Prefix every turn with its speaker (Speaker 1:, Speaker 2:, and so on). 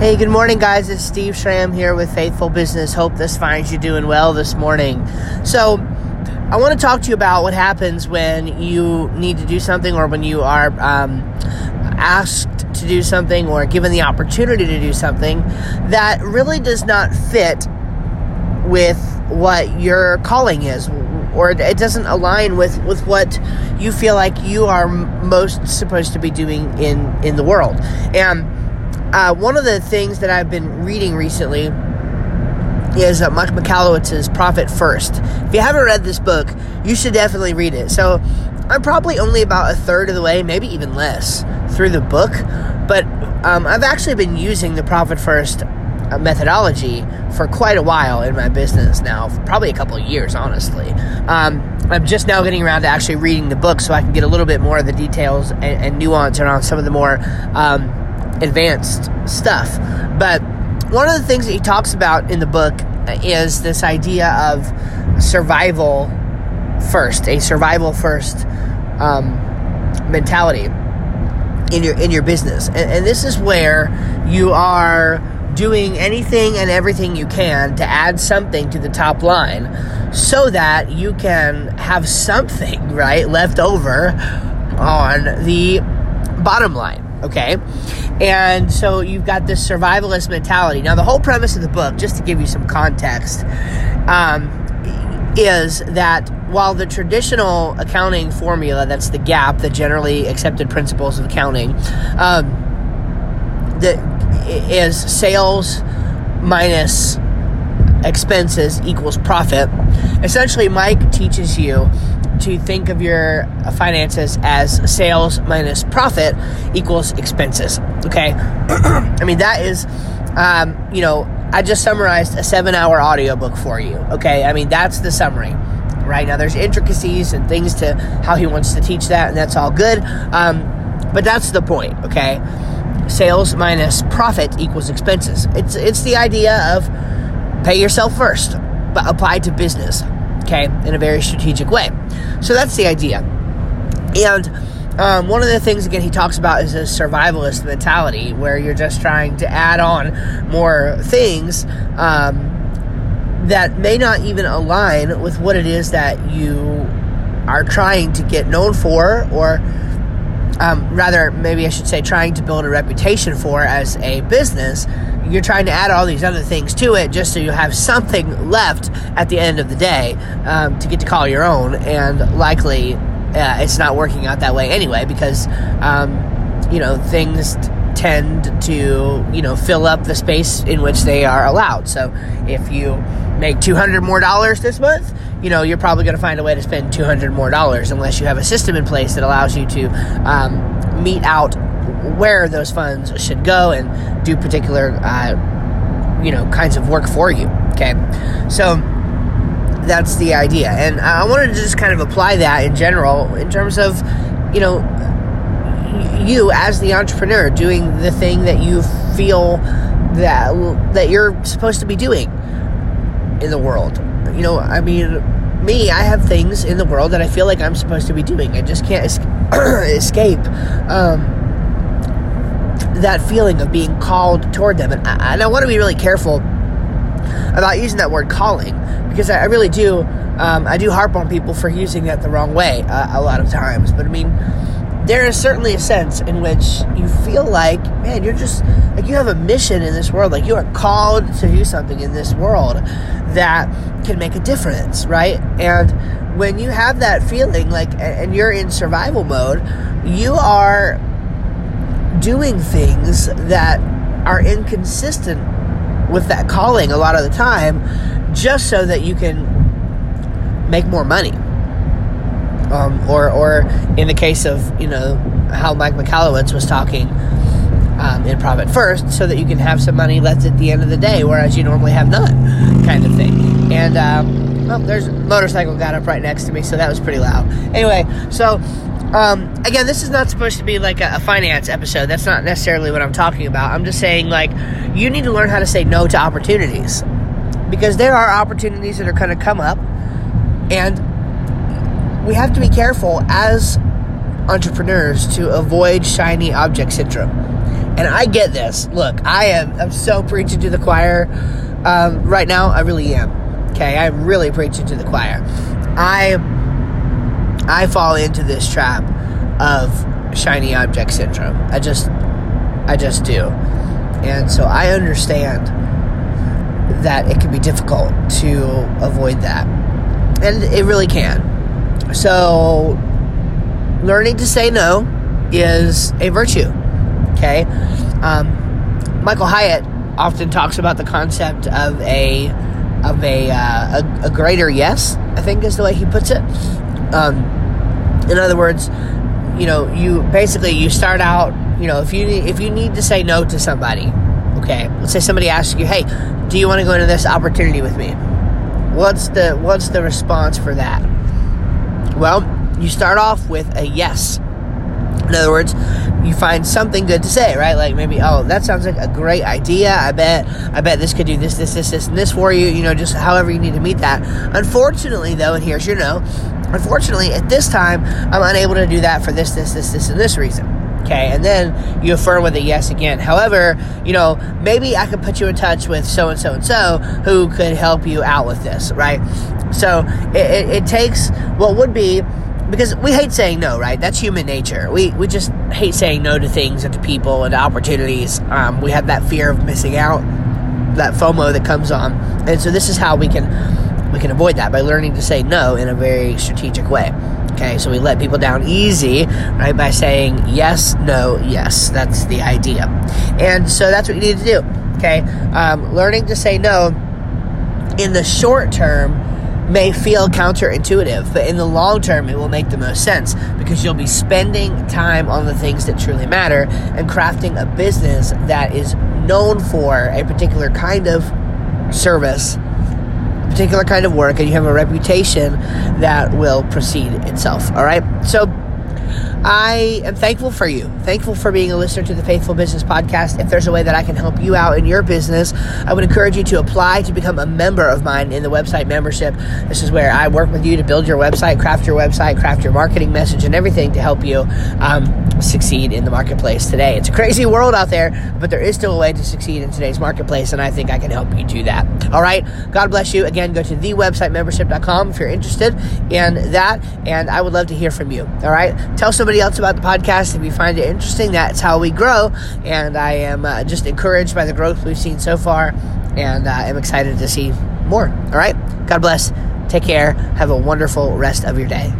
Speaker 1: Hey, good morning, guys. It's Steve Schramm here with Faithful Business. Hope this finds you doing well this morning. So, I want to talk to you about what happens when you need to do something or when you are um, asked to do something or given the opportunity to do something that really does not fit with what your calling is or it doesn't align with, with what you feel like you are most supposed to be doing in, in the world. And uh, one of the things that I've been reading recently is uh, Mike Michalowicz's Profit First. If you haven't read this book, you should definitely read it. So I'm probably only about a third of the way, maybe even less, through the book. But um, I've actually been using the Profit First uh, methodology for quite a while in my business now, probably a couple of years, honestly. Um, I'm just now getting around to actually reading the book so I can get a little bit more of the details and, and nuance around some of the more. Um, advanced stuff. But one of the things that he talks about in the book is this idea of survival first, a survival first um, mentality in your in your business, and, and this is where you are doing anything and everything you can to add something to the top line so that you can have something right left over on the bottom line okay and so you've got this survivalist mentality. Now, the whole premise of the book, just to give you some context, um, is that while the traditional accounting formula, that's the GAAP, the generally accepted principles of accounting, um, that is sales minus expenses equals profit. Essentially, Mike teaches you to think of your finances as sales minus profit equals expenses. Okay. I mean, that is, um, you know, I just summarized a seven hour audiobook for you. Okay. I mean, that's the summary. Right now, there's intricacies and things to how he wants to teach that, and that's all good. Um, but that's the point. Okay. Sales minus profit equals expenses. It's it's the idea of pay yourself first, but applied to business okay, in a very strategic way. So that's the idea. And um, one of the things, again, he talks about is a survivalist mentality where you're just trying to add on more things um, that may not even align with what it is that you are trying to get known for or um, rather, maybe I should say, trying to build a reputation for as a business. You're trying to add all these other things to it just so you have something left at the end of the day um, to get to call your own. And likely, uh, it's not working out that way anyway because, um, you know, things tend to, you know, fill up the space in which they are allowed. So if you make 200 more dollars this month, you know, you're probably going to find a way to spend 200 more dollars unless you have a system in place that allows you to um, mete out where those funds should go and do particular, uh, you know, kinds of work for you. Okay. So that's the idea. And I wanted to just kind of apply that in general in terms of, you know, you as the entrepreneur doing the thing that you feel that that you're supposed to be doing in the world. You know, I mean, me, I have things in the world that I feel like I'm supposed to be doing. I just can't es- escape um, that feeling of being called toward them. And I, and I want to be really careful about using that word calling because I, I really do. Um, I do harp on people for using that the wrong way uh, a lot of times. But I mean, there is certainly a sense in which you feel like, man, you're just like you have a mission in this world, like you are called to do something in this world that can make a difference, right? And when you have that feeling, like, and you're in survival mode, you are doing things that are inconsistent with that calling a lot of the time, just so that you can make more money um, or or in the case of you know how Mike Michalowicz was talking um, in Profit First, so that you can have some money left at the end of the day, whereas you normally have none, kind of thing. And um, well, there's a motorcycle got up right next to me, so that was pretty loud. Anyway, so. Um, again, this is not supposed to be like a, a finance episode. That's not necessarily what I'm talking about. I'm just saying, like, you need to learn how to say no to opportunities because there are opportunities that are going to come up, and we have to be careful as entrepreneurs to avoid shiny object syndrome. And I get this. Look, I am I'm so preaching to the choir um, right now. I really am. Okay, I'm really preaching to the choir. I I fall into this trap of shiny object syndrome. I just I just do. And so I understand that it can be difficult to avoid that. And it really can. So learning to say no is a virtue. Okay? Um, Michael Hyatt often talks about the concept of a of a, uh, a, a greater yes. I think is the way he puts it. Um, in other words, you know, you basically you start out. You know, if you if you need to say no to somebody, okay. Let's say somebody asks you, "Hey, do you want to go into this opportunity with me?" What's the what's the response for that? Well, you start off with a yes. In other words, you find something good to say, right? Like maybe, oh, that sounds like a great idea. I bet, I bet this could do this, this, this, this, and this for you. You know, just however you need to meet that. Unfortunately, though, and here's your no. Unfortunately, at this time, I'm unable to do that for this, this, this, this, and this reason. Okay, and then you affirm with a yes again. However, you know, maybe I could put you in touch with so and so and so who could help you out with this, right? So it, it, it takes what would be because we hate saying no, right? That's human nature. We we just hate saying no to things and to people and to opportunities. Um, we have that fear of missing out, that FOMO that comes on, and so this is how we can we can avoid that by learning to say no in a very strategic way. Okay, so we let people down easy, right, by saying yes, no, yes. That's the idea, and so that's what you need to do. Okay, um, learning to say no in the short term may feel counterintuitive, but in the long term, it will make the most sense because you'll be spending time on the things that truly matter and crafting a business that is known for a particular kind of service, particular kind of work, and you have a reputation that will precede itself. All right? So, I am thankful for you. Thankful for being a listener to the Faithful Business Podcast. If there's a way that I can help you out in your business, I would encourage you to apply to become a member of mine in the website membership. This is where I work with you to build your website, craft your website, craft your marketing message, and everything to help you um, succeed in the marketplace today. It's a crazy world out there, but there is still a way to succeed in today's marketplace, and I think I can help you do that. All right. God bless you. Again, go to thewebsitemembership.com if you're interested in that, and I would love to hear from you. All right. Tell somebody else about the podcast if you find it interesting. That's how we grow. And I am uh, just encouraged by the growth we've seen so far. And uh, I'm excited to see more. All right. God bless. Take care. Have a wonderful rest of your day.